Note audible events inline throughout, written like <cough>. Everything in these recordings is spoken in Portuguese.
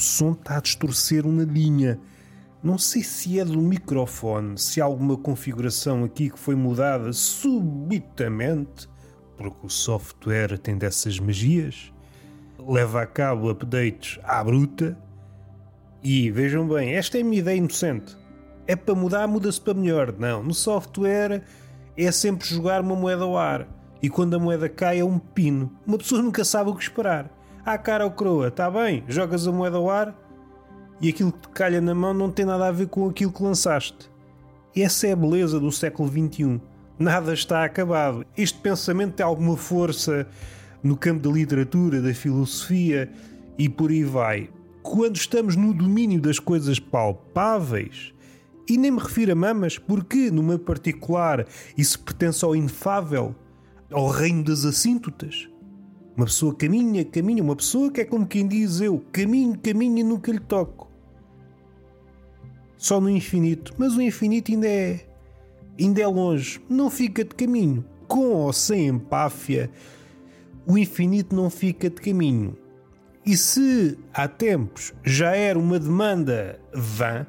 som está a distorcer uma linha. Não sei se é do microfone, se há alguma configuração aqui que foi mudada subitamente, porque o software tem dessas magias, leva a cabo updates à bruta. E vejam bem, esta é a minha ideia inocente. É para mudar, muda-se para melhor. Não, no software é sempre jogar uma moeda ao ar. E quando a moeda cai é um pino. Uma pessoa nunca sabe o que esperar. À cara ou croa, está bem, jogas a moeda ao ar e aquilo que te calha na mão não tem nada a ver com aquilo que lançaste. Essa é a beleza do século XXI. Nada está acabado. Este pensamento tem alguma força no campo da literatura, da filosofia e por aí vai. Quando estamos no domínio das coisas palpáveis, e nem me refiro a mamas, porque, meu particular, isso pertence ao inefável, ao reino das assíntotas. Uma pessoa caminha, caminha, uma pessoa que é como quem diz eu, caminho, caminho e nunca lhe toco. Só no infinito, mas o infinito ainda é. ainda é longe, não fica de caminho. Com ou sem empáfia, o infinito não fica de caminho. E se há tempos já era uma demanda vã,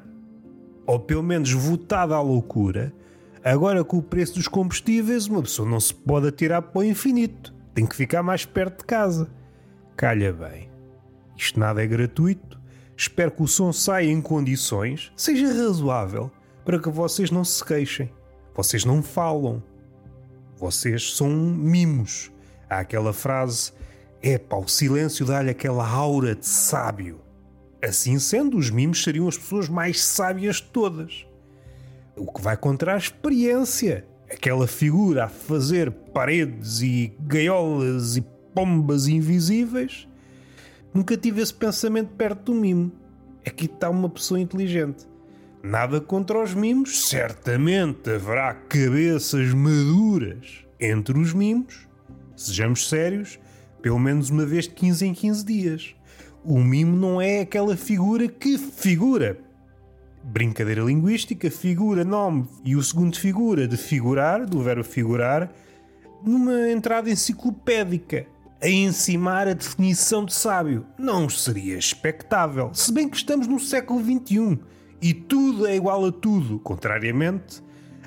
ou pelo menos votada à loucura, agora com o preço dos combustíveis, uma pessoa não se pode atirar para o infinito. Tem que ficar mais perto de casa. Calha bem. Isto nada é gratuito. Espero que o som saia em condições, seja razoável, para que vocês não se queixem. Vocês não falam. Vocês são mimos. Há aquela frase: é pá, o silêncio dá-lhe aquela aura de sábio. Assim sendo, os mimos seriam as pessoas mais sábias de todas. O que vai contra a experiência. Aquela figura a fazer paredes e gaiolas e pombas invisíveis. Nunca tive esse pensamento perto do mimo. Aqui está uma pessoa inteligente. Nada contra os mimos, certamente haverá cabeças maduras entre os mimos. Sejamos sérios, pelo menos uma vez de 15 em 15 dias. O mimo não é aquela figura que figura. Brincadeira linguística, figura, nome e o segundo figura de figurar, do verbo figurar, numa entrada enciclopédica, a encimar a definição de sábio. Não seria expectável, se bem que estamos no século XXI e tudo é igual a tudo, contrariamente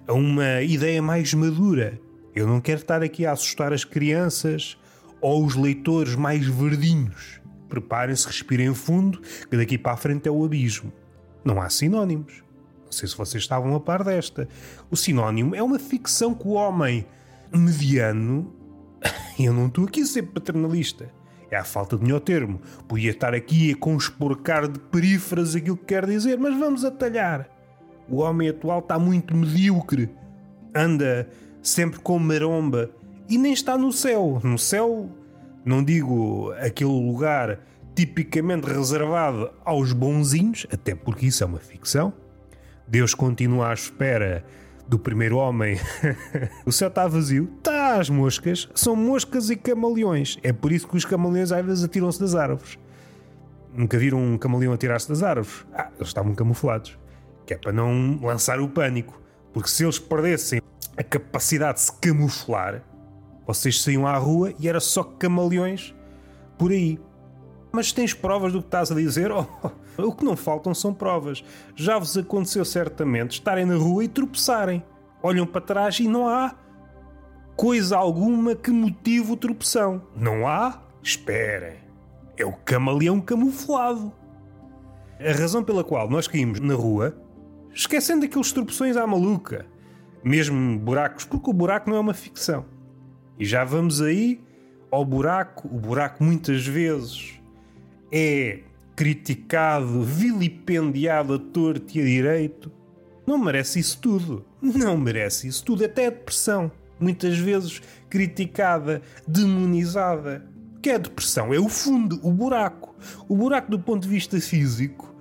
a uma ideia mais madura. Eu não quero estar aqui a assustar as crianças ou os leitores mais verdinhos preparem-se, respirem fundo, que daqui para a frente é o abismo. Não há sinónimos. Não sei se vocês estavam a par desta. O sinónimo é uma ficção que o homem mediano. <laughs> Eu não estou aqui a ser paternalista. É a falta de melhor termo. Podia estar aqui a consporcar de períferas aquilo que quer dizer, mas vamos atalhar. O homem atual está muito medíocre. Anda sempre com maromba e nem está no céu. No céu não digo aquele lugar tipicamente reservado aos bonzinhos, até porque isso é uma ficção. Deus continua à espera do primeiro homem. <laughs> o céu está vazio, está as moscas, são moscas e camaleões. É por isso que os camaleões às vezes atiram-se das árvores. Nunca viram um camaleão atirar-se das árvores? Ah, eles estavam camuflados. Que é para não lançar o pânico. Porque se eles perdessem a capacidade de se camuflar, vocês saíam à rua e era só camaleões por aí. Mas tens provas do que estás a dizer? <laughs> Oh, o que não faltam são provas. Já vos aconteceu certamente estarem na rua e tropeçarem. Olham para trás e não há coisa alguma que motive o tropeção. Não há? Esperem. É o camaleão camuflado. A razão pela qual nós caímos na rua, esquecendo aqueles tropeções à maluca, mesmo buracos, porque o buraco não é uma ficção. E já vamos aí ao buraco. O buraco muitas vezes é criticado, vilipendiado a torto e a direito. Não merece isso tudo. Não merece isso tudo. Até a depressão. Muitas vezes criticada, demonizada. Que é a depressão? É o fundo, o buraco. O buraco, do ponto de vista físico,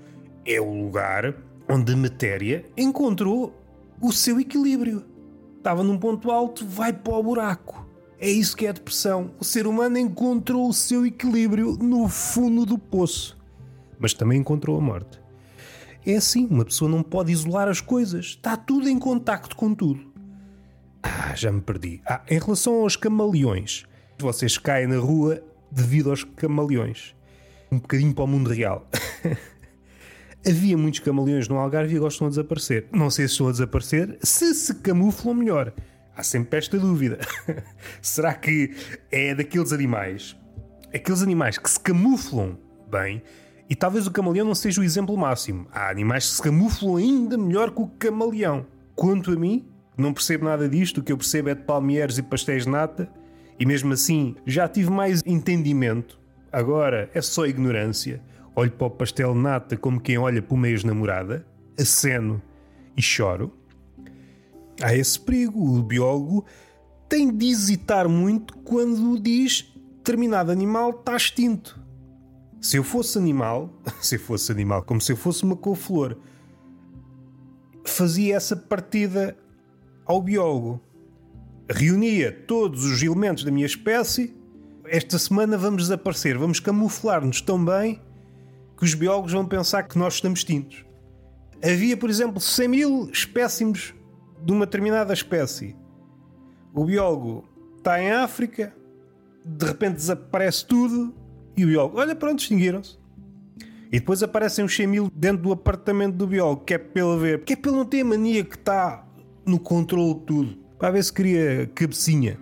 é o lugar onde a matéria encontrou o seu equilíbrio. Estava num ponto alto, vai para o buraco. É isso que é a depressão. O ser humano encontrou o seu equilíbrio no fundo do poço, mas também encontrou a morte. É assim, uma pessoa não pode isolar as coisas, está tudo em contacto com tudo. Ah, já me perdi. Ah, em relação aos camaleões, vocês caem na rua devido aos camaleões. Um bocadinho para o mundo real. <laughs> Havia muitos camaleões no Algarve e agora estão a desaparecer. Não sei se estão a desaparecer, se se camuflam melhor. Há sempre esta dúvida. <laughs> Será que é daqueles animais, aqueles animais que se camuflam bem, e talvez o camaleão não seja o exemplo máximo. Há animais que se camuflam ainda melhor que o camaleão. Quanto a mim, não percebo nada disto, o que eu percebo é de palmeiras e pastéis de nata, e mesmo assim já tive mais entendimento. Agora é só ignorância. Olho para o pastel de nata como quem olha para uma ex-namorada, aceno e choro. Há esse perigo. O biólogo tem de hesitar muito quando diz determinado animal está extinto. Se eu fosse animal, <laughs> se eu fosse animal, como se eu fosse uma couve-flor, fazia essa partida ao biólogo. Reunia todos os elementos da minha espécie. Esta semana vamos desaparecer, vamos camuflar-nos tão bem que os biólogos vão pensar que nós estamos extintos. Havia, por exemplo, 100 mil espécimes de uma determinada espécie. O biólogo está em África, de repente desaparece tudo e o biólogo, olha, pronto, extinguiram-se. E depois aparecem os 100 mil dentro do apartamento do biólogo, que é pelo ver, porque é não ter a mania que está no controle de tudo, para ver se cria cabecinha.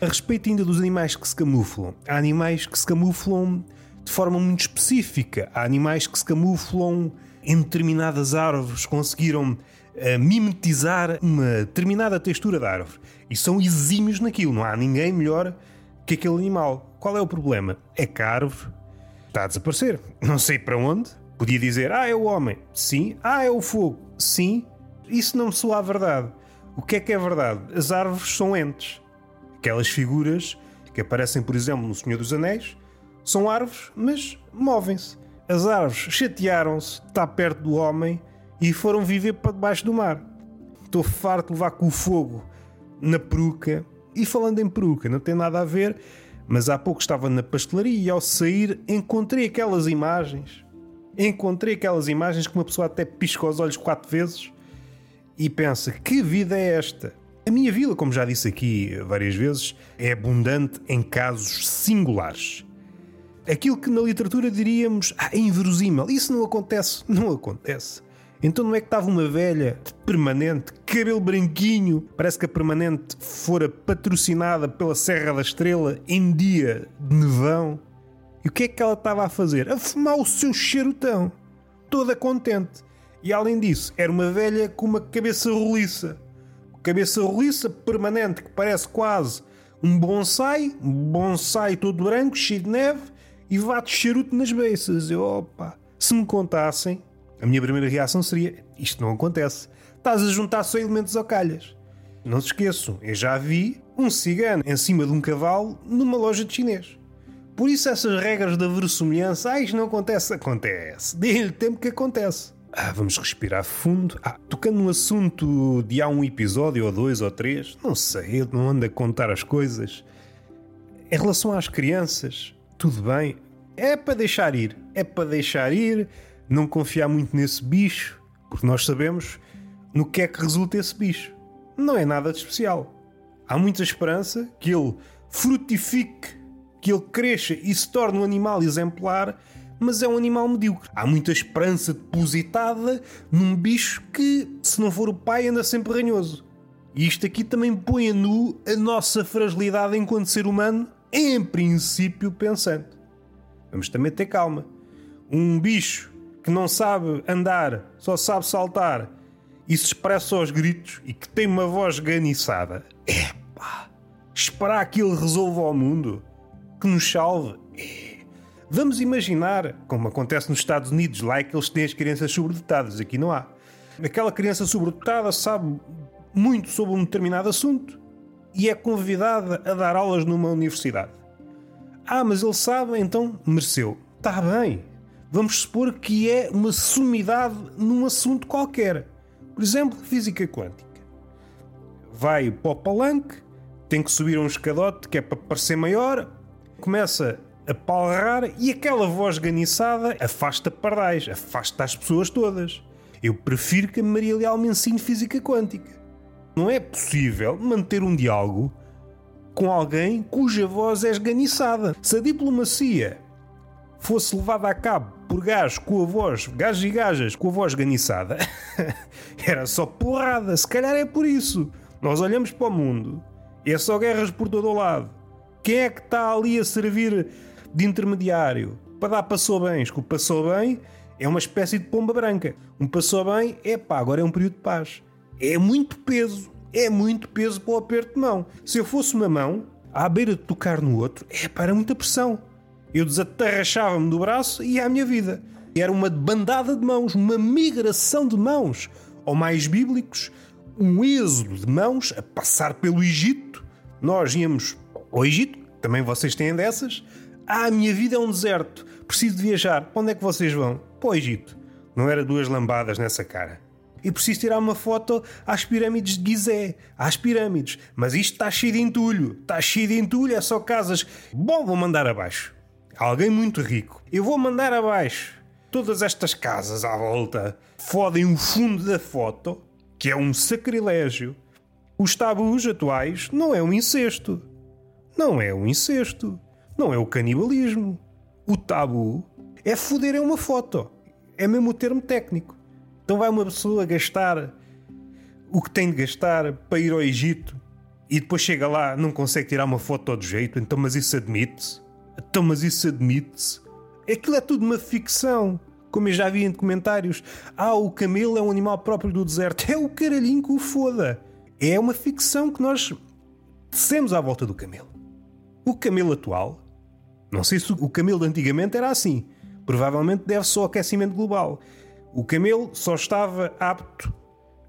A respeito ainda dos animais que se camuflam, há animais que se camuflam de forma muito específica. Há animais que se camuflam em determinadas árvores, conseguiram uh, mimetizar uma determinada textura da árvore e são exímios naquilo. Não há ninguém melhor que aquele animal. Qual é o problema? É que a árvore está a desaparecer. Não sei para onde. Podia dizer, ah, é o homem. Sim. Ah, é o fogo. Sim. Isso não me soa a verdade. O que é que é verdade? As árvores são entes. Aquelas figuras que aparecem, por exemplo, no Senhor dos Anéis, são árvores, mas movem-se. As árvores chatearam-se, está perto do homem e foram viver para debaixo do mar. Estou farto de levar com o fogo na peruca. E falando em peruca, não tem nada a ver, mas há pouco estava na pastelaria e ao sair encontrei aquelas imagens. Encontrei aquelas imagens que uma pessoa até pisca os olhos quatro vezes e pensa: que vida é esta? A minha vila, como já disse aqui várias vezes, é abundante em casos singulares aquilo que na literatura diríamos ah, é inverosímil. Isso não acontece. Não acontece. Então não é que estava uma velha permanente, cabelo branquinho, parece que a permanente fora patrocinada pela Serra da Estrela em dia de nevão. E o que é que ela estava a fazer? A fumar o seu charutão, toda contente. E além disso, era uma velha com uma cabeça roliça. Cabeça roliça permanente, que parece quase um bonsai, um bonsai todo branco, cheio de neve, e vá-te charuto nas beiças. Eu, opa, se me contassem, a minha primeira reação seria: isto não acontece. Estás a juntar só elementos ao calhas. Não se esqueçam, eu já vi um cigano em cima de um cavalo numa loja de chinês. Por isso essas regras da verossimilhança, ah, isto não acontece, acontece. Dê-lhe tempo que acontece. Ah, vamos respirar fundo. Ah, tocando no assunto de há um episódio ou dois ou três, não sei, eu não ando a contar as coisas. Em relação às crianças, tudo bem, é para deixar ir, é para deixar ir, não confiar muito nesse bicho, porque nós sabemos no que é que resulta esse bicho. Não é nada de especial. Há muita esperança que ele frutifique, que ele cresça e se torne um animal exemplar, mas é um animal medíocre. Há muita esperança depositada num bicho que, se não for o pai, anda sempre ranhoso. E isto aqui também põe a nu a nossa fragilidade enquanto ser humano em princípio pensante. Vamos também ter calma. Um bicho que não sabe andar, só sabe saltar e se expressa aos gritos e que tem uma voz ganiçada. Epá! Esperar que ele resolva o mundo, que nos salve. É. Vamos imaginar, como acontece nos Estados Unidos, lá é que eles têm as crianças sobredotadas, aqui não há. Aquela criança sobredotada sabe muito sobre um determinado assunto e é convidada a dar aulas numa universidade. Ah, mas ele sabe, então mereceu. Está bem. Vamos supor que é uma sumidade num assunto qualquer. Por exemplo, física quântica. Vai para o palanque, tem que subir um escadote que é para parecer maior, começa a palrar e aquela voz ganiçada afasta pardais, afasta as pessoas todas. Eu prefiro que a Maria Leal me ensine física quântica. Não é possível manter um diálogo com alguém cuja voz é esganiçada. Se a diplomacia fosse levada a cabo por gajos com a voz, gajos e gajas com a voz ganiçada, <laughs> era só porrada. Se calhar é por isso. Nós olhamos para o mundo é só guerras por todo o lado. Quem é que está ali a servir de intermediário para dar passou bens? Que o passou bem é uma espécie de pomba branca. Um passou bem, é pá, agora é um período de paz. É muito peso. É muito peso para o aperto de mão. Se eu fosse uma mão, à beira de tocar no outro, é para muita pressão. Eu desatarrachava-me do braço e ia à minha vida. Era uma bandada de mãos, uma migração de mãos. Ou mais bíblicos, um êxodo de mãos a passar pelo Egito. Nós íamos ao Egito, também vocês têm dessas. Ah, a minha vida é um deserto, preciso de viajar. Para onde é que vocês vão? Para o Egito. Não era duas lambadas nessa cara. E preciso tirar uma foto às pirâmides de Gizé. Às pirâmides. Mas isto está cheio de entulho. Está cheio de entulho, é só casas. Bom, vou mandar abaixo. Alguém muito rico. Eu vou mandar abaixo. Todas estas casas à volta fodem o fundo da foto, que é um sacrilégio. Os tabus atuais não é um incesto. Não é um incesto. Não é o canibalismo. O tabu é foder uma foto. É mesmo o termo técnico. Então vai uma pessoa gastar o que tem de gastar para ir ao Egito e depois chega lá, não consegue tirar uma foto de jeito, então mas isso admite-se? Então mas isso admite-se? Aquilo é tudo uma ficção. Como eu já vi em comentários, ah, o camelo é um animal próprio do deserto. É o caralhinho que o foda. É uma ficção que nós tecemos à volta do camelo. O camelo atual, não sei se o camelo de antigamente era assim. Provavelmente deve-se ao aquecimento global. O camelo só estava apto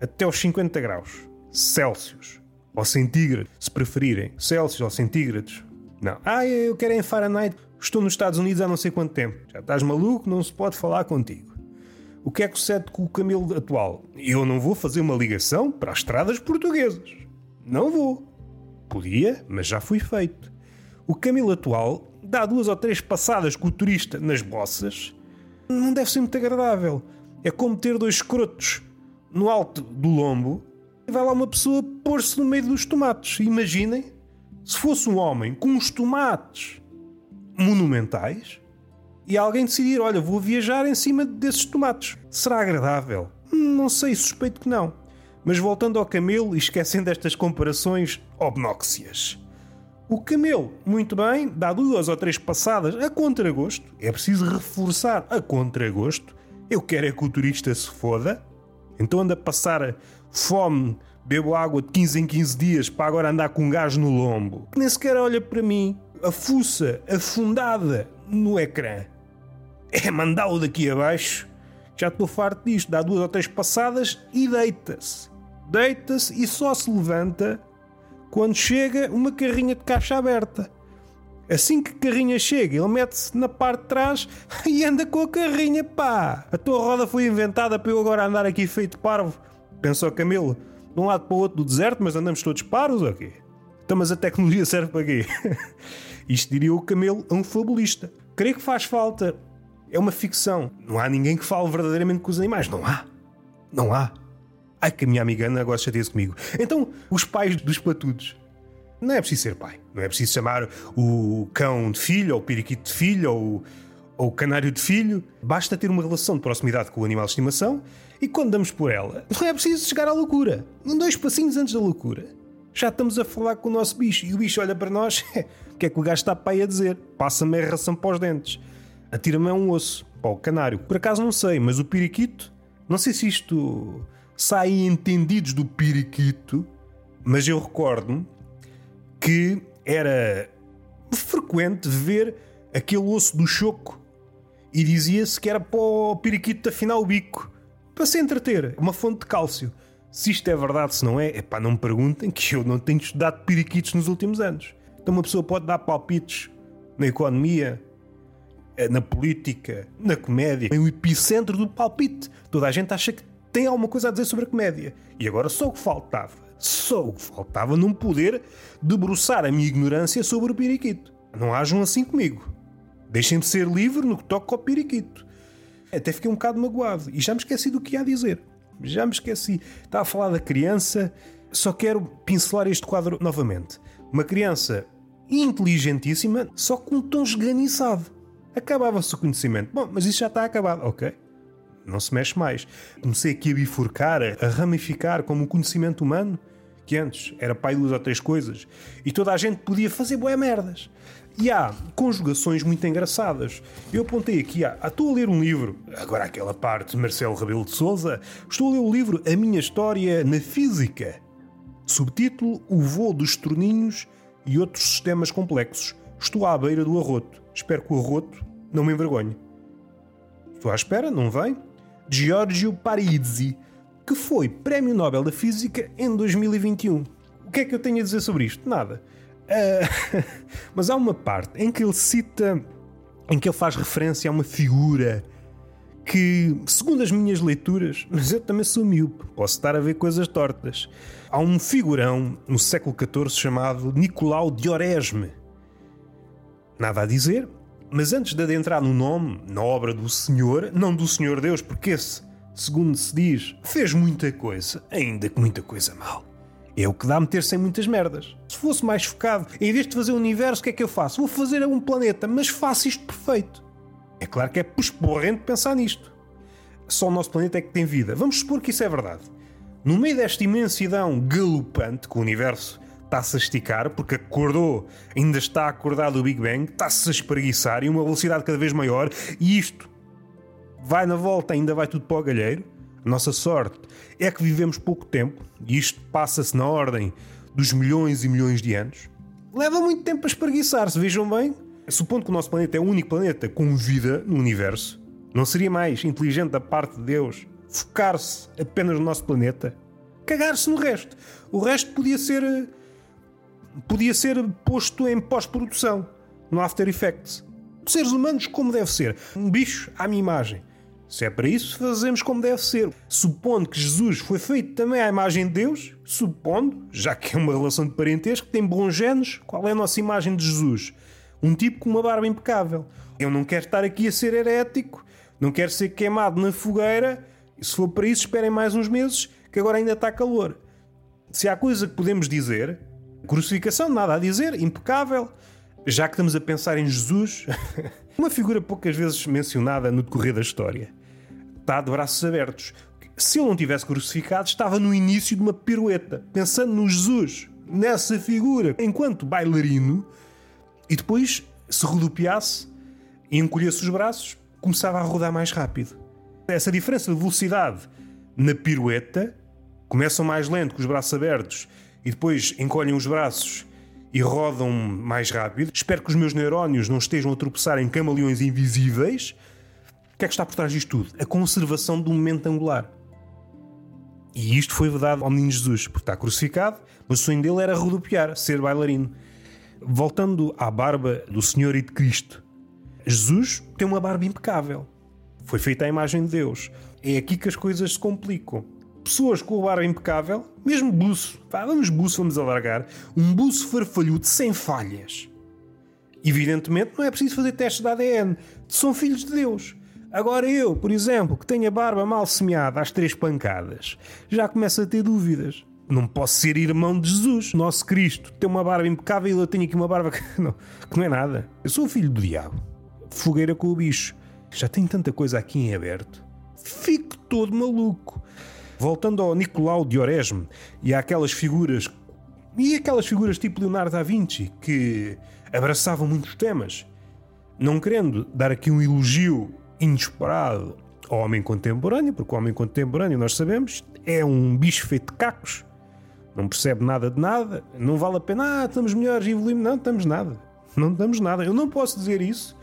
até aos 50 graus Celsius ou centígrados, se preferirem. Celsius ou centígrados. Não. Ah, eu quero em Fahrenheit. Estou nos Estados Unidos há não sei quanto tempo. Já estás maluco? Não se pode falar contigo. O que é que sucede com o camelo atual? Eu não vou fazer uma ligação para as estradas portuguesas. Não vou. Podia, mas já foi feito. O camelo atual dá duas ou três passadas com o turista nas bossas. Não deve ser muito agradável. É como ter dois escrotos no alto do lombo e vai lá uma pessoa pôr-se no meio dos tomates. Imaginem se fosse um homem com uns tomates monumentais e alguém decidir: olha, vou viajar em cima desses tomates. Será agradável? Não sei, suspeito que não. Mas voltando ao camelo e esquecendo estas comparações obnóxias. O camelo, muito bem, dá duas ou três passadas a contragosto. É preciso reforçar a contragosto eu quero é que o turista se foda. Então anda a passar fome, bebo água de 15 em 15 dias para agora andar com um gajo no lombo. Nem sequer olha para mim. A fuça afundada no ecrã. É mandá-lo daqui abaixo. Já estou farto disto. Dá duas ou três passadas e deita-se. Deita-se e só se levanta quando chega uma carrinha de caixa aberta. Assim que a carrinha chega, ele mete-se na parte de trás <laughs> e anda com a carrinha, pá! A tua roda foi inventada para eu agora andar aqui feito parvo. Pensou Camilo, de um lado para o outro do deserto, mas andamos todos paros ou quê? Então, mas a tecnologia <laughs> serve para quê? Isto diria o Camelo a um fabulista. Creio que faz falta. É uma ficção. Não há ninguém que fale verdadeiramente com os animais. Não há. Não há. Ai que a minha amiga Ana agora chateia-se comigo. Então, os pais dos patudos não é preciso ser pai. Não é preciso chamar o cão de filho, ou o periquito de filho, ou, ou canário de filho. Basta ter uma relação de proximidade com o animal de estimação e quando damos por ela, não é preciso chegar à loucura. Dois passinhos antes da loucura. Já estamos a falar com o nosso bicho e o bicho olha para nós. <laughs> o que é que o gajo está para aí a dizer? Passa-me a ração para os dentes. Atira-me a um osso. Para o canário. Por acaso não sei, mas o periquito. Não sei se isto sai entendidos do periquito, mas eu recordo-me que era frequente ver aquele osso do choco e dizia-se que era para o periquito afinar o bico para se entreter, uma fonte de cálcio. Se isto é verdade, se não é, é pá, não me perguntem que eu não tenho estudado periquitos nos últimos anos. Então uma pessoa pode dar palpites na economia, eh, na política, na comédia, em o epicentro do palpite. Toda a gente acha que tem alguma coisa a dizer sobre a comédia. E agora só o que faltava só o que faltava não poder debruçar a minha ignorância sobre o periquito. Não hajam assim comigo. Deixem-me ser livre no que toca ao periquito. Até fiquei um bocado magoado e já me esqueci do que ia dizer. Já me esqueci. Estava a falar da criança, só quero pincelar este quadro novamente. Uma criança inteligentíssima, só com um tom esganiçado. Acabava-se o conhecimento. Bom, mas isso já está acabado. Ok. Não se mexe mais. Comecei aqui a bifurcar, a ramificar como o conhecimento humano, que antes era pai duas ou três coisas, e toda a gente podia fazer boé merdas. E há conjugações muito engraçadas. Eu apontei aqui, ah, estou a ler um livro, agora aquela parte de Marcelo Rebelo de Souza, estou a ler o livro A Minha História na Física. Subtítulo O Voo dos Torninhos e Outros Sistemas Complexos. Estou à beira do arroto. Espero que o arroto não me envergonhe. Estou à espera, não vem? Giorgio Parisi, que foi Prémio Nobel da Física em 2021. O que é que eu tenho a dizer sobre isto? Nada. Uh, <laughs> mas há uma parte em que ele cita, em que ele faz referência a uma figura que, segundo as minhas leituras, <laughs> mas eu também sou miúpe, posso estar a ver coisas tortas. Há um figurão no século XIV chamado Nicolau de Oresme. Nada a dizer, mas antes de adentrar no nome, na obra do Senhor, não do Senhor Deus, porque esse, segundo se diz, fez muita coisa, ainda que muita coisa mal. É o que dá a meter-se em muitas merdas. Se fosse mais focado, em vez de fazer o universo, o que é que eu faço? Vou fazer um planeta, mas faço isto perfeito. É claro que é posporrente pensar nisto. Só o nosso planeta é que tem vida. Vamos supor que isso é verdade. No meio desta imensidão galopante que o universo está-se a esticar, porque acordou, ainda está acordado o Big Bang, está-se a espreguiçar e uma velocidade cada vez maior, e isto vai na volta, ainda vai tudo para o galheiro. Nossa sorte é que vivemos pouco tempo, e isto passa-se na ordem dos milhões e milhões de anos. Leva muito tempo a espreguiçar-se, vejam bem. Supondo que o nosso planeta é o único planeta com vida no universo, não seria mais inteligente da parte de Deus focar-se apenas no nosso planeta? Cagar-se no resto. O resto podia ser podia ser posto em pós-produção, no After Effects. Seres humanos como deve ser. Um bicho à minha imagem. Se é para isso, fazemos como deve ser. Supondo que Jesus foi feito também à imagem de Deus, supondo, já que é uma relação de parentesco, tem bons genes, qual é a nossa imagem de Jesus? Um tipo com uma barba impecável. Eu não quero estar aqui a ser herético, não quero ser queimado na fogueira, e se for para isso, esperem mais uns meses, que agora ainda está calor. Se há coisa que podemos dizer, Crucificação, nada a dizer, impecável. Já que estamos a pensar em Jesus, <laughs> uma figura poucas vezes mencionada no decorrer da história, está de braços abertos. Se ele não tivesse crucificado, estava no início de uma pirueta, pensando no Jesus, nessa figura, enquanto bailarino, e depois se rodopiasse e encolhesse os braços, começava a rodar mais rápido. Essa diferença de velocidade na pirueta, começam mais lento com os braços abertos e depois encolhem os braços e rodam mais rápido. Espero que os meus neurónios não estejam a tropeçar em camaleões invisíveis. Que é que está por trás disto tudo? A conservação do momento angular. E isto foi vedado ao menino Jesus, porque está crucificado, mas o sonho dele era rodopiar, ser bailarino. Voltando à barba do Senhor e de Cristo, Jesus tem uma barba impecável. Foi feita à imagem de Deus. É aqui que as coisas se complicam pessoas com o barba impecável, mesmo buço, pá, vamos buço, vamos alargar, um buço farfalhudo sem falhas. Evidentemente não é preciso fazer testes de ADN, são filhos de Deus. Agora eu, por exemplo, que tenho a barba mal semeada às três pancadas, já começo a ter dúvidas. Não posso ser irmão de Jesus, nosso Cristo, tem uma barba impecável e eu tenho aqui uma barba que <laughs> não, que não é nada. Eu sou o filho do diabo. Fogueira com o bicho. Já tenho tanta coisa aqui em aberto. Fico todo maluco. Voltando ao Nicolau de Oresme e àquelas figuras e aquelas figuras tipo Leonardo da Vinci que abraçavam muitos temas, não querendo dar aqui um elogio inesperado ao homem contemporâneo, porque o homem contemporâneo, nós sabemos, é um bicho feito de cacos, não percebe nada de nada, não vale a pena, ah, estamos melhores evoluímos. Não, estamos nada. Não estamos nada. Eu não posso dizer isso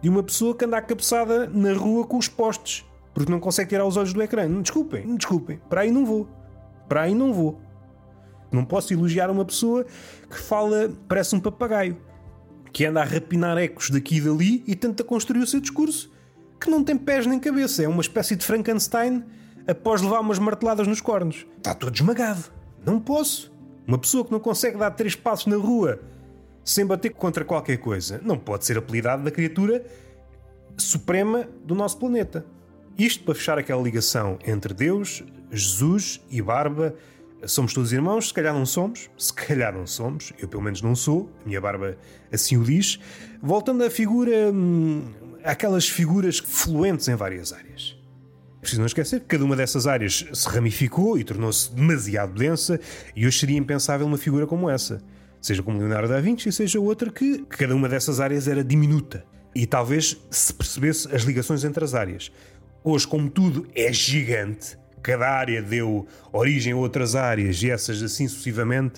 de uma pessoa que anda cabeçada na rua com os postes porque não consegue tirar os olhos do ecrã. Desculpem, desculpem, para aí não vou. Para aí não vou. Não posso elogiar uma pessoa que fala, parece um papagaio, que anda a rapinar ecos daqui e dali e tenta construir o seu discurso, que não tem pés nem cabeça. É uma espécie de Frankenstein após levar umas marteladas nos cornos. Está todo esmagado. Não posso. Uma pessoa que não consegue dar três passos na rua sem bater contra qualquer coisa não pode ser apelidado da criatura suprema do nosso planeta. Isto para fechar aquela ligação entre Deus, Jesus e Barba. Somos todos irmãos? Se calhar não somos. Se calhar não somos. Eu, pelo menos, não sou. A minha barba assim o diz. Voltando à figura, hum, aquelas figuras fluentes em várias áreas. É preciso não esquecer que cada uma dessas áreas se ramificou e tornou-se demasiado densa, e hoje seria impensável uma figura como essa. Seja como Leonardo da Vinci, seja outra que, que cada uma dessas áreas era diminuta. E talvez se percebesse as ligações entre as áreas. Hoje, como tudo é gigante, cada área deu origem a outras áreas e essas assim sucessivamente,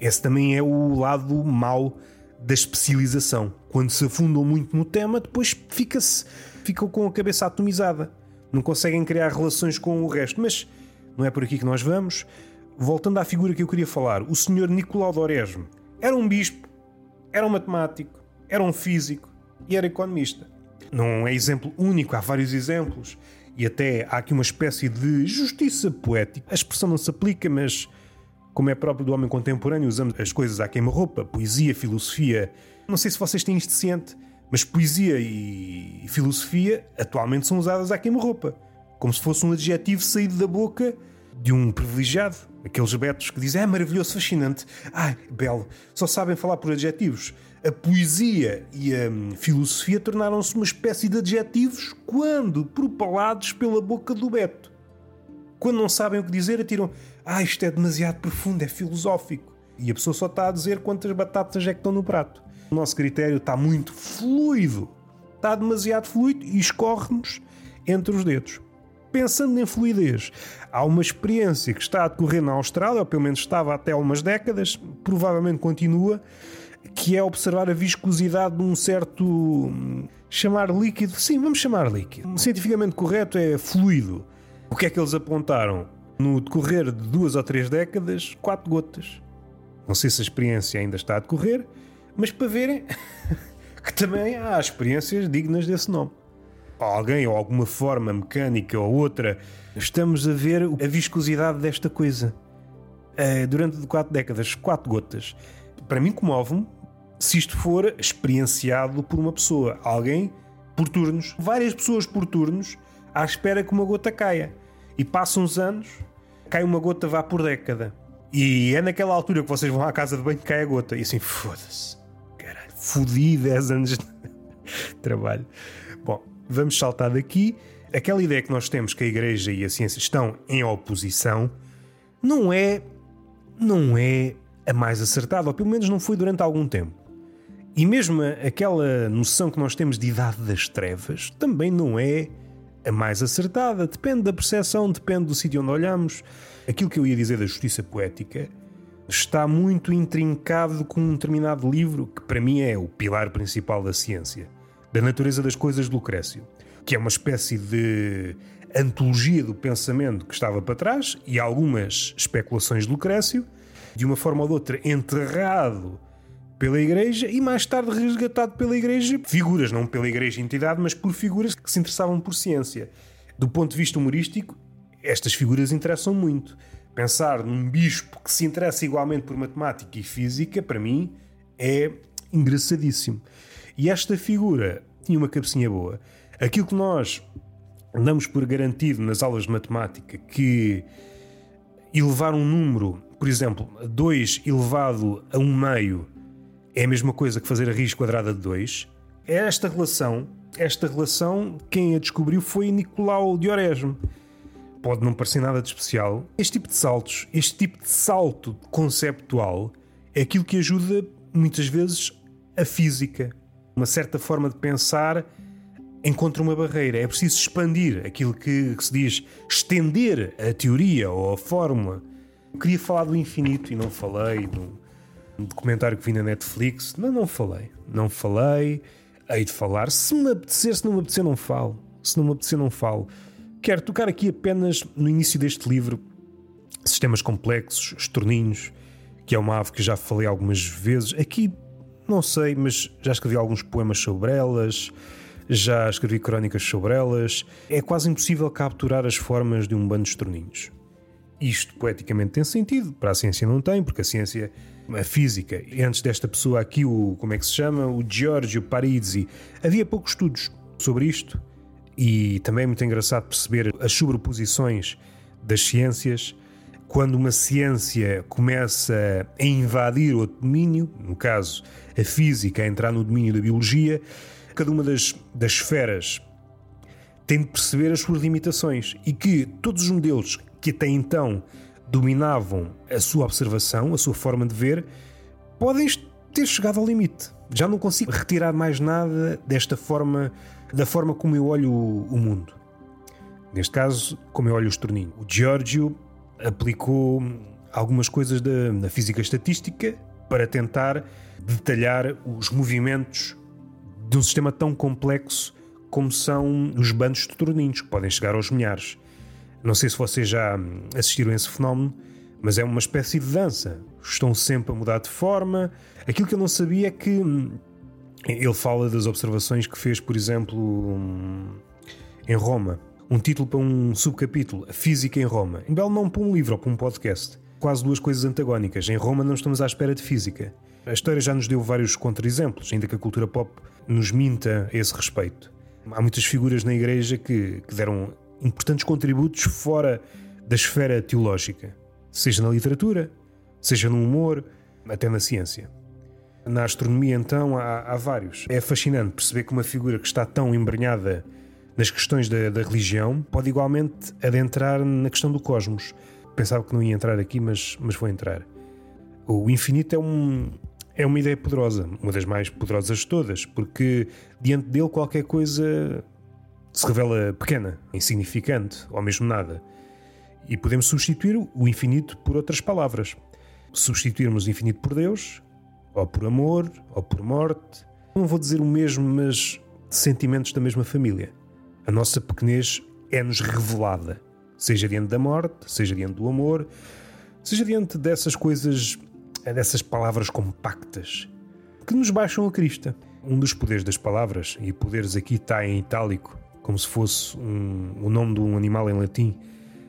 esse também é o lado mau da especialização. Quando se afundam muito no tema, depois fica-se ficam com a cabeça atomizada. Não conseguem criar relações com o resto. Mas não é por aqui que nós vamos. Voltando à figura que eu queria falar, o senhor Nicolau d'Oresme era um bispo, era um matemático, era um físico e era economista. Não é exemplo único, há vários exemplos. E até há aqui uma espécie de justiça poética. A expressão não se aplica, mas como é próprio do homem contemporâneo, usamos as coisas à queima-roupa, poesia, filosofia. Não sei se vocês têm isto ciente, mas poesia e filosofia atualmente são usadas à queima-roupa, como se fosse um adjetivo saído da boca de um privilegiado. Aqueles betos que dizem, é maravilhoso, fascinante, ai, belo, só sabem falar por adjetivos. A poesia e a hum, filosofia tornaram-se uma espécie de adjetivos quando propalados pela boca do beto. Quando não sabem o que dizer, atiram, ah, isto é demasiado profundo, é filosófico. E a pessoa só está a dizer quantas batatas é que estão no prato. O nosso critério está muito fluido. Está demasiado fluido e escorre-nos entre os dedos. Pensando em fluidez, há uma experiência que está a decorrer na Austrália, ou pelo menos estava até há umas décadas, provavelmente continua, que é observar a viscosidade de um certo. chamar líquido. Sim, vamos chamar líquido. Cientificamente correto é fluido. O que é que eles apontaram? No decorrer de duas ou três décadas, quatro gotas. Não sei se a experiência ainda está a decorrer, mas para verem <laughs> que também há experiências dignas desse nome alguém ou alguma forma mecânica ou outra, estamos a ver a viscosidade desta coisa. Uh, durante quatro décadas, quatro gotas. Para mim, comove-me se isto for experienciado por uma pessoa, alguém por turnos, várias pessoas por turnos, à espera que uma gota caia. E passam uns anos, cai uma gota vá por década. E é naquela altura que vocês vão à casa de banho que cai a gota. E assim, foda-se. Caralho, fodi 10 anos de <laughs> trabalho. Bom, vamos saltar daqui. Aquela ideia que nós temos que a Igreja e a ciência estão em oposição não é, não é a mais acertada, ou pelo menos não foi durante algum tempo. E mesmo aquela noção que nós temos de idade das trevas também não é a mais acertada. Depende da percepção, depende do sítio onde olhamos. Aquilo que eu ia dizer da justiça poética está muito intrincado com um determinado livro que, para mim, é o pilar principal da ciência da natureza das coisas de Lucrécio, que é uma espécie de antologia do pensamento que estava para trás e algumas especulações de Lucrécio, de uma forma ou de outra enterrado pela Igreja e mais tarde resgatado pela Igreja, figuras, não pela Igreja entidade, mas por figuras que se interessavam por ciência. Do ponto de vista humorístico, estas figuras interessam muito. Pensar num bispo que se interessa igualmente por matemática e física, para mim, é engraçadíssimo. E esta figura tinha uma cabecinha boa. Aquilo que nós damos por garantido nas aulas de matemática, que elevar um número, por exemplo, 2 elevado a 1 um meio, é a mesma coisa que fazer a raiz quadrada de 2. É esta relação, esta relação, quem a descobriu foi Nicolau de Oresme. Pode não parecer nada de especial. Este tipo de saltos, este tipo de salto conceptual, é aquilo que ajuda muitas vezes a física uma certa forma de pensar encontra uma barreira. É preciso expandir aquilo que, que, se diz, estender a teoria ou a fórmula. Queria falar do infinito e não falei, no documentário que vi na Netflix. Não, não falei. Não falei. Hei de falar. Se me apetecer, se não me apetecer, não falo. Se não me apetecer, não falo. Quero tocar aqui apenas no início deste livro sistemas complexos, estorninhos, que é uma ave que já falei algumas vezes. Aqui não sei, mas já escrevi alguns poemas sobre elas, já escrevi crónicas sobre elas. É quase impossível capturar as formas de um bando de estorninhos. Isto poeticamente tem sentido, para a ciência não tem, porque a ciência, a física, antes desta pessoa aqui, o como é que se chama? O Giorgio Parisi, havia poucos estudos sobre isto e também é muito engraçado perceber as sobreposições das ciências. Quando uma ciência começa a invadir outro domínio, no caso a física, a entrar no domínio da biologia, cada uma das, das esferas tem de perceber as suas limitações e que todos os modelos que até então dominavam a sua observação, a sua forma de ver, podem ter chegado ao limite. Já não consigo retirar mais nada desta forma, da forma como eu olho o, mundo. Neste caso, como eu olho o estorninho. O Giorgio aplicou algumas coisas da, da física estatística para tentar detalhar os movimentos de um sistema tão complexo como são os bandos de torninhos, que podem chegar aos milhares. Não sei se vocês já assistiram a esse fenómeno, mas é uma espécie de dança. Estão sempre a mudar de forma. Aquilo que eu não sabia é que hum, ele fala das observações que fez, por exemplo, hum, em Roma. Um título para um subcapítulo, A Física em Roma. Em belo nome para um livro ou para um podcast. Quase duas coisas antagónicas. Em Roma não estamos à espera de física. A história já nos deu vários contra-exemplos, ainda que a cultura pop nos minta a esse respeito. Há muitas figuras na Igreja que, que deram importantes contributos fora da esfera teológica, seja na literatura, seja no humor, até na ciência. Na astronomia, então, há, há, vários. É fascinante perceber que uma figura que está tão embrenhada nas questões da, da, religião pode igualmente adentrar na questão do cosmos. Pensava que não ia entrar aqui, mas, mas vou entrar. O infinito é um, é uma ideia poderosa, uma das mais poderosas de todas, porque diante dele qualquer coisa se revela pequena, insignificante ou mesmo nada. E podemos substituir o infinito por outras palavras. Substituirmos o infinito por Deus, ou por amor, ou por morte. Não vou dizer o mesmo, mas sentimentos da mesma família. A nossa pequenez é-nos revelada, seja diante da morte, seja diante do amor, seja diante dessas coisas dessas palavras compactas que nos baixam a crista. Um dos poderes das palavras, e poderes aqui está em itálico, como se fosse um, o nome de um animal em latim,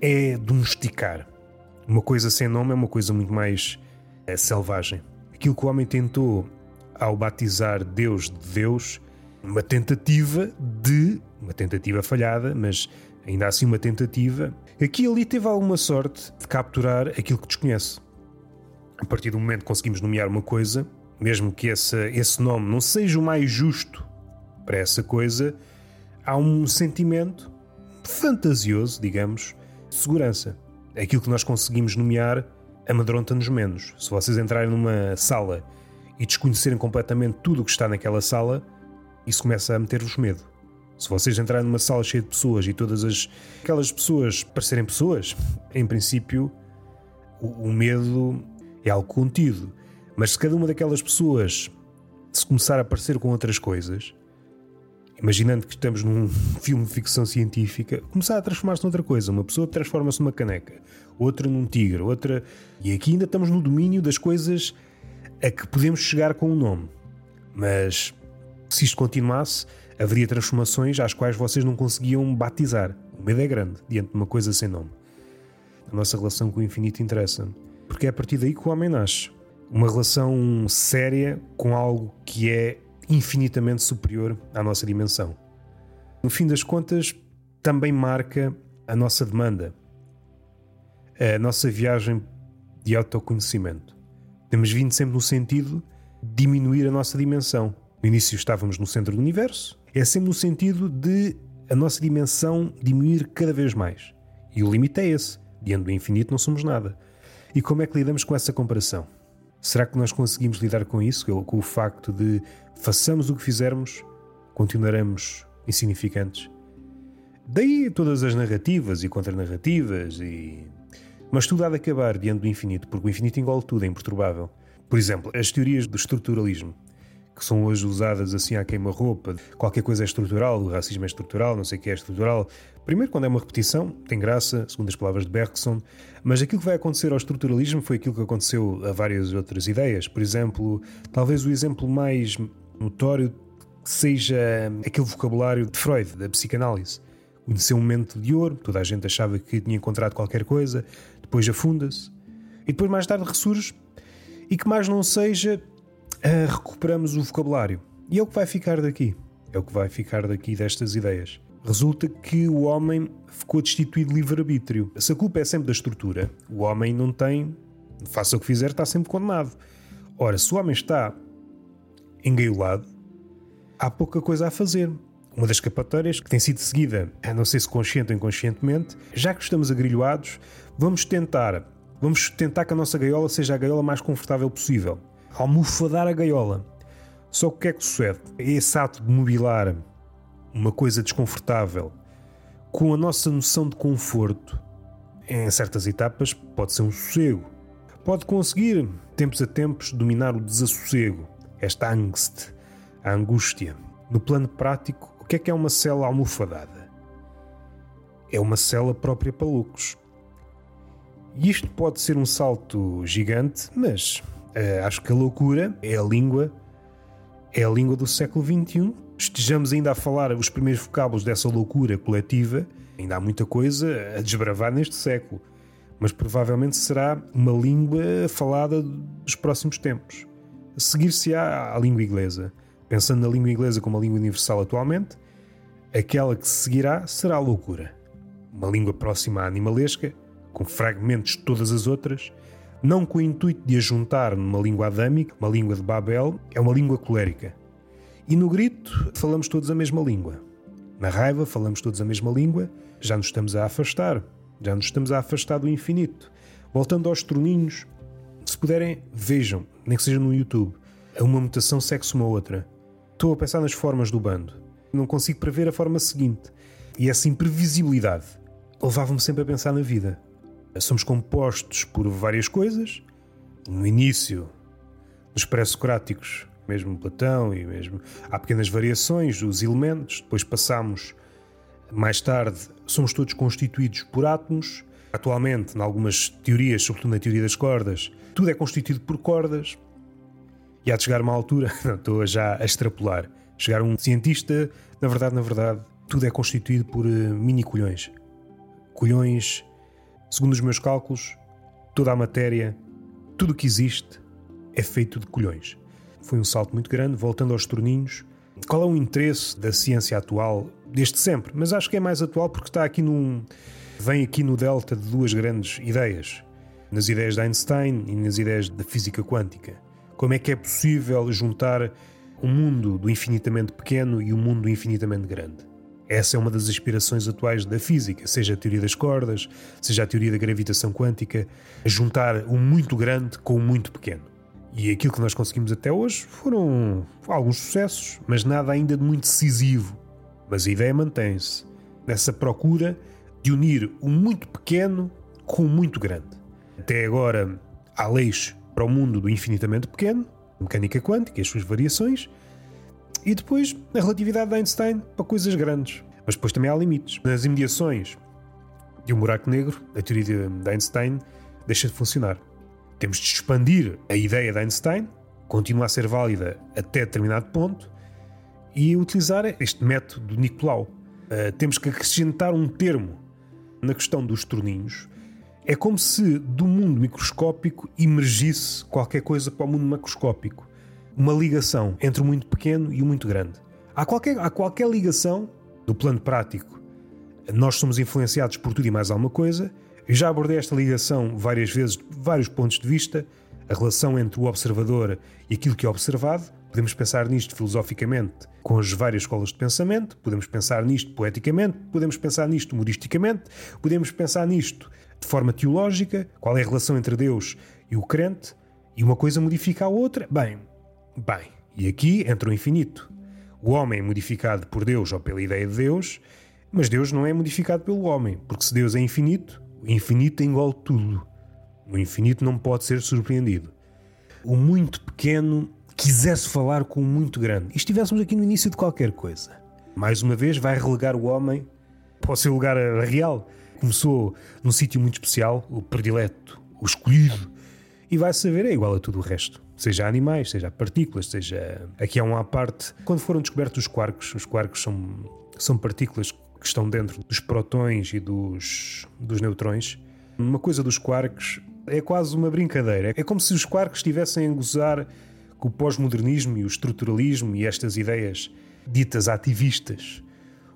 é domesticar. Uma coisa sem nome é uma coisa muito mais é, selvagem. Aquilo que o homem tentou ao batizar Deus de Deus, uma tentativa de. uma tentativa falhada, mas ainda assim uma tentativa. Aqui ali teve alguma sorte de capturar aquilo que desconhece a partir do momento que conseguimos nomear uma coisa, mesmo que esse, esse nome não seja o mais justo para essa coisa, há um sentimento fantasioso, digamos, de segurança. Aquilo que nós conseguimos nomear amedronta-nos menos. Se vocês entrarem numa sala e desconhecerem completamente tudo o que está naquela sala, isso começa a meter-vos medo. Se vocês entrarem numa sala cheia de pessoas e todas as, aquelas pessoas parecerem pessoas, em princípio, o, o medo é algo contido. Mas se cada uma daquelas pessoas se começar a parecer com outras coisas, imaginando que estamos num <laughs> filme de ficção científica, começar a transformar-se noutra coisa. Uma pessoa transforma-se numa caneca, outra num tigre, outra. E aqui ainda estamos no domínio das coisas a que podemos chegar com o um nome. Mas se isto continuasse, haveria transformações às quais vocês não conseguiam batizar. O medo é grande diante de uma coisa sem nome. A nossa relação com o infinito interessa-me porque é a partir daí que o homem nasce. Uma relação séria com algo que é infinitamente superior à nossa dimensão. No fim das contas, também marca a nossa demanda, a nossa viagem de autoconhecimento. Temos vindo sempre no sentido de diminuir a nossa dimensão. No início estávamos no centro do universo, é sempre no sentido de a nossa dimensão diminuir cada vez mais. E o limite é esse. Diante do infinito não somos nada. E como é que lidamos com essa comparação? Será que nós conseguimos lidar com isso, com o facto de façamos o que fizermos, continuaremos insignificantes? Daí todas as narrativas e contranarrativas e. Mas tudo há de acabar diante do infinito, porque o infinito engole tudo, é imperturbável. Por exemplo, as teorias do estruturalismo que são hoje usadas assim à queima-roupa. Qualquer coisa é estrutural, o racismo é estrutural, não sei o que é estrutural. Primeiro, quando é uma repetição, tem graça, segundo as palavras de Bergson, mas aquilo que vai acontecer ao estruturalismo foi aquilo que aconteceu a várias outras ideias. Por exemplo, talvez o exemplo mais notório seja aquele vocabulário de Freud, da psicanálise. Conheceu um momento de ouro, toda a gente achava que tinha encontrado qualquer coisa, depois afunda-se, e depois mais tarde ressurge, e que mais não seja uh, recuperamos o vocabulário. E é o que vai ficar daqui. É o que vai ficar daqui destas ideias. Resulta que o homem ficou destituído de livre-arbítrio. Se a culpa é sempre da estrutura, o homem não tem, faça o que fizer, está sempre condenado. Ora, se o homem está engaiolado, há pouca coisa a fazer. Uma das escapatórias que tem sido seguida, não sei se consciente ou inconscientemente, já que estamos agrilhoados, vamos tentar, vamos tentar que a nossa gaiola seja a gaiola mais confortável possível. Almofadar a gaiola. Só que o que é que sucede? Esse ato de mobilar uma coisa desconfortável com a nossa noção de conforto, em certas etapas, pode ser um sossego. Pode conseguir, tempos a tempos, dominar o desassossego, esta angst, a angústia. No plano prático, o que é que é uma cela almofadada? É uma cela própria para loucos. E isto pode ser um salto gigante, mas uh, acho que a loucura é a língua, é a língua do século XXI. Estejamos ainda a falar os primeiros vocábulos dessa loucura coletiva, ainda há muita coisa a desbravar neste século, mas provavelmente será uma língua falada dos próximos tempos. Seguir-se-á à língua inglesa. Pensando na língua inglesa como a língua universal atualmente, aquela que se seguirá será a loucura. Uma língua próxima à animalesca, com fragmentos de todas as outras, não com o intuito de a juntar numa língua adâmica, uma língua de Babel, é uma língua colérica. E no grito falamos todos a mesma língua. Na raiva falamos todos a mesma língua, já nos estamos a afastar, já nos estamos a afastar do infinito. Voltando aos troninhos, puderem, vejam, nem que seja no YouTube. Uma mutação segue-se uma outra. Estou a pensar nas formas do bando. Não consigo prever a forma seguinte. E essa imprevisibilidade levava-me sempre a pensar na vida. Somos compostos por várias coisas. No início, nos pré-socráticos, mesmo Platão e mesmo há pequenas variações dos elementos. Depois passamos mais tarde, somos todos constituídos por átomos. Atualmente, em algumas teorias, sobretudo na teoria das cordas, tudo é constituído por cordas. E há de chegar uma altura, <laughs> não, estou já a extrapolar, chegar um cientista, na verdade, na verdade, tudo é constituído por uh, mini colhões. Colhões, segundo os meus cálculos, toda a matéria, tudo o que existe é feito de colhões. Foi um salto muito grande, voltando aos torninhos. Qual é o interesse da ciência atual, desde sempre? Mas acho que é mais atual porque está aqui num. vem aqui no delta de duas grandes ideias. Nas ideias de Einstein e nas ideias da física quântica. Como é que é possível juntar um mundo do infinitamente pequeno e um mundo infinitamente grande? Essa é uma das inspirações atuais da física, seja a teoria das cordas, seja a teoria da gravitação quântica, juntar o muito grande com o muito pequeno. E aquilo que nós conseguimos até hoje foram alguns sucessos, mas nada ainda de muito decisivo. Mas a ideia mantém-se nessa procura de unir o muito pequeno com o muito grande. Até agora há leis para o mundo do infinitamente pequeno, mecânica quântica e as suas variações, e depois a relatividade de Einstein para coisas grandes. Mas depois também há limites. Nas imediações de um buraco negro, a teoria de Einstein deixa de funcionar. Temos de expandir a ideia de Einstein, continua a ser válida até determinado ponto, e utilizar este método de Nicolau. Uh, temos que acrescentar um termo na questão dos torninhos é como se do mundo microscópico emergisse qualquer coisa para o mundo macroscópico. Uma ligação entre o muito pequeno e o muito grande. Há qualquer, há qualquer ligação, do plano prático, nós somos influenciados por tudo e mais alguma coisa. Eu já abordei esta ligação várias vezes, de vários pontos de vista, a relação entre o observador e aquilo que é observado. Podemos pensar nisto filosoficamente com as várias escolas de pensamento, podemos pensar nisto poeticamente, podemos pensar nisto humoristicamente, podemos pensar nisto de forma teológica, qual é a relação entre Deus e o crente, e uma coisa modifica a outra. Bem, bem, e aqui entra o infinito. O homem é modificado por Deus ou pela ideia de Deus, mas Deus não é modificado pelo homem, porque se Deus é infinito, o infinito engole tudo. O infinito não pode ser surpreendido. O muito pequeno quisesse falar com o muito grande. E estivéssemos aqui no início de qualquer coisa. Mais uma vez, vai relegar o homem para o seu lugar real começou num sítio muito especial, o predileto, o escolhido, e vai saber é igual a tudo o resto. Seja animais, seja partículas, seja. Aqui há uma parte. Quando foram descobertos os quarks, os quarks são, são partículas que estão dentro dos protões e dos, dos neutrões. Uma coisa dos quarks é quase uma brincadeira. É como se os quarks estivessem a gozar com o pós-modernismo e o estruturalismo e estas ideias ditas ativistas.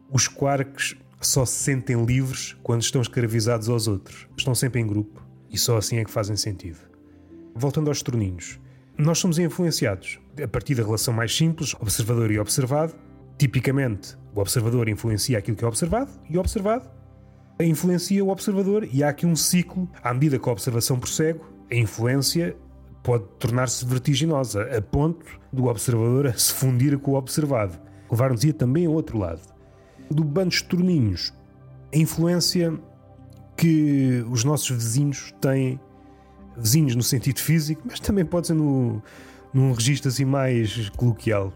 Os quarks só se sentem livres quando estão escravizados aos outros. Estão sempre em grupo e só assim é que fazem sentido. Voltando aos torninhos, nós somos influenciados a partir da relação mais simples, observador e observado, Tipicamente, o observador influencia aquilo que é observado e o observado influencia o observador, e há aqui um ciclo. À medida que a observação prossegue, a influência pode tornar-se vertiginosa, a ponto do observador se fundir com o observado. Levar-nos também ao outro lado. Do bando de torninhos, a influência que os nossos vizinhos têm, vizinhos no sentido físico, mas também pode ser no, num registro assim mais coloquial.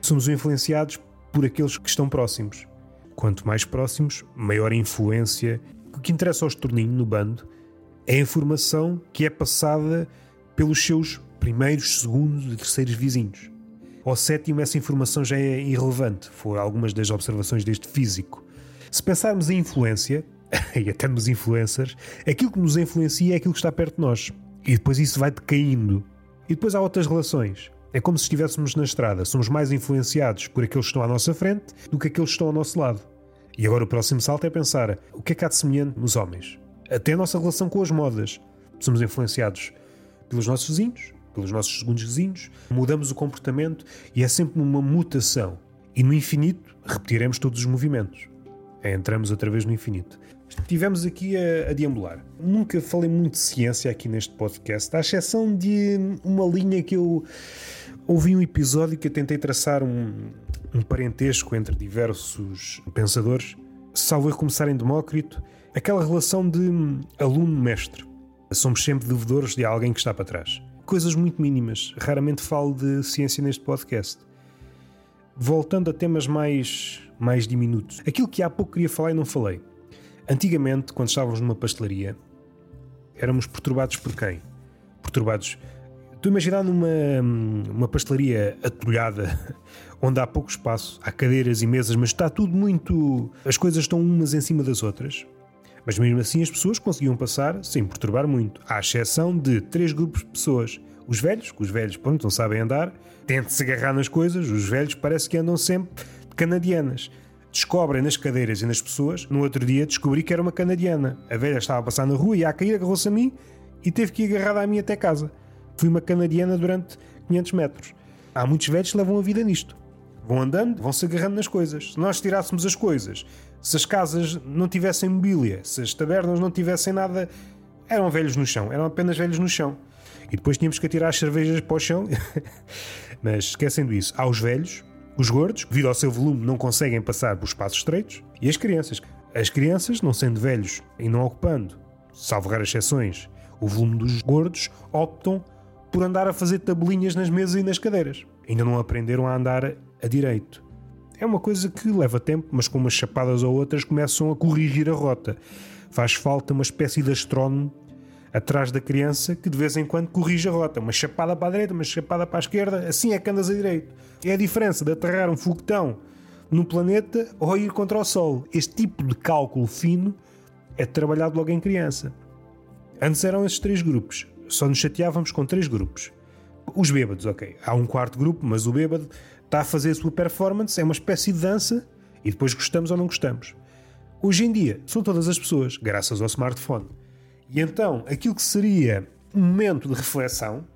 Somos influenciados por aqueles que estão próximos. Quanto mais próximos, maior a influência. O que interessa aos torninhos no bando é a informação que é passada pelos seus primeiros, segundos e terceiros vizinhos. Ao sétimo, essa informação já é irrelevante. Foi algumas das observações deste físico. Se pensarmos em influência, <laughs> e até nos influencers, aquilo que nos influencia é aquilo que está perto de nós. E depois isso vai decaindo. E depois há outras relações. É como se estivéssemos na estrada. Somos mais influenciados por aqueles que estão à nossa frente do que aqueles que estão ao nosso lado. E agora o próximo salto é pensar o que é que há de semelhante nos homens? Até a nossa relação com as modas. Somos influenciados pelos nossos vizinhos, pelos nossos segundos vizinhos, mudamos o comportamento e é sempre uma mutação. E no infinito repetiremos todos os movimentos. É, entramos outra vez no infinito. Tivemos aqui a, a deambular. Nunca falei muito de ciência aqui neste podcast, à exceção de uma linha que eu ouvi um episódio que eu tentei traçar um, um parentesco entre diversos pensadores. Salvo eu começar em Demócrito, aquela relação de aluno-mestre. Somos sempre devedores de alguém que está para trás. Coisas muito mínimas. Raramente falo de ciência neste podcast. Voltando a temas mais, mais diminutos. Aquilo que há pouco queria falar e não falei. Antigamente, quando estávamos numa pastelaria, éramos perturbados por quem? Perturbados. A imaginar numa uma pastelaria atulhada, <laughs> onde há pouco espaço, há cadeiras e mesas, mas está tudo muito. As coisas estão umas em cima das outras. Mas mesmo assim as pessoas conseguiam passar sem perturbar muito, à exceção de três grupos de pessoas. Os velhos, que os velhos pronto, não sabem andar, tentam-se agarrar nas coisas, os velhos parece que andam sempre canadianas descobrem nas cadeiras e nas pessoas. No outro dia descobri que era uma canadiana. A velha estava a passar na rua e a cair, agarrou-se a mim e teve que ir agarrada a mim até casa. Fui uma canadiana durante 500 metros. Há muitos velhos que levam a vida nisto. Vão andando, vão-se agarrando nas coisas. Se nós tirássemos as coisas, se as casas não tivessem mobília, se as tabernas não tivessem nada, eram velhos no chão, eram apenas velhos no chão. E depois tínhamos que atirar as cervejas para o chão. <laughs> Mas esquecendo isso, há os velhos os gordos, devido ao seu volume, não conseguem passar por espaços estreitos. E as crianças. As crianças, não sendo velhos e não ocupando, salvo raras exceções, o volume dos gordos, optam por andar a fazer tabelinhas nas mesas e nas cadeiras. Ainda não aprenderam a andar a direito. É uma coisa que leva tempo, mas com umas chapadas ou outras começam a corrigir a rota. Faz falta uma espécie de astrónomo atrás da criança que de vez em quando corrige a rota. Uma chapada para a direita, uma chapada para a esquerda, assim é que andas a direito. É a diferença de aterrar um foguetão no planeta ou ir contra o Sol. Este tipo de cálculo fino é trabalhado logo em criança. Antes eram esses três grupos. Só nos chateávamos com três grupos. Os bêbados, ok. Há um quarto grupo, mas o bêbado está a fazer a sua performance, é uma espécie de dança e depois gostamos ou não gostamos. Hoje em dia, são todas as pessoas, graças ao smartphone. E então, aquilo que seria um momento de reflexão,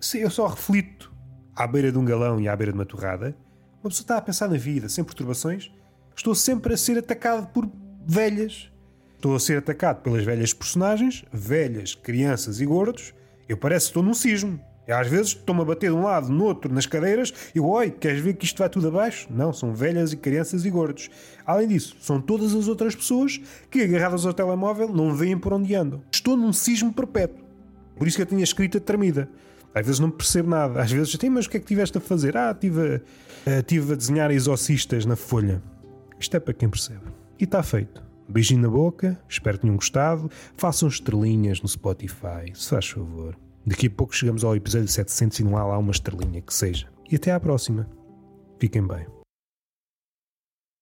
se eu só reflito à beira de um galão e à beira de uma torrada, uma pessoa está a pensar na vida, sem perturbações, estou sempre a ser atacado por velhas. Estou a ser atacado pelas velhas personagens, velhas, crianças e gordos. Eu parece que estou num sismo. Às vezes estou-me a bater de um lado, no outro, nas cadeiras, e oi, queres ver que isto vai tudo abaixo? Não, são velhas e crianças e gordos. Além disso, são todas as outras pessoas que, agarradas ao telemóvel, não veem por onde andam. Estou num sismo perpétuo. Por isso que eu tinha escrita tremida. Às vezes não percebo nada. Às vezes, tem, mas o que é que tiveste a fazer? Ah, estive a, tive a desenhar exorcistas na folha. Isto é para quem percebe. E está feito. Beijinho na boca, espero que tenham gostado. Façam estrelinhas no Spotify, se faz favor. Daqui a pouco chegamos ao episódio 700 e não há lá uma estrelinha que seja. E até à próxima. Fiquem bem.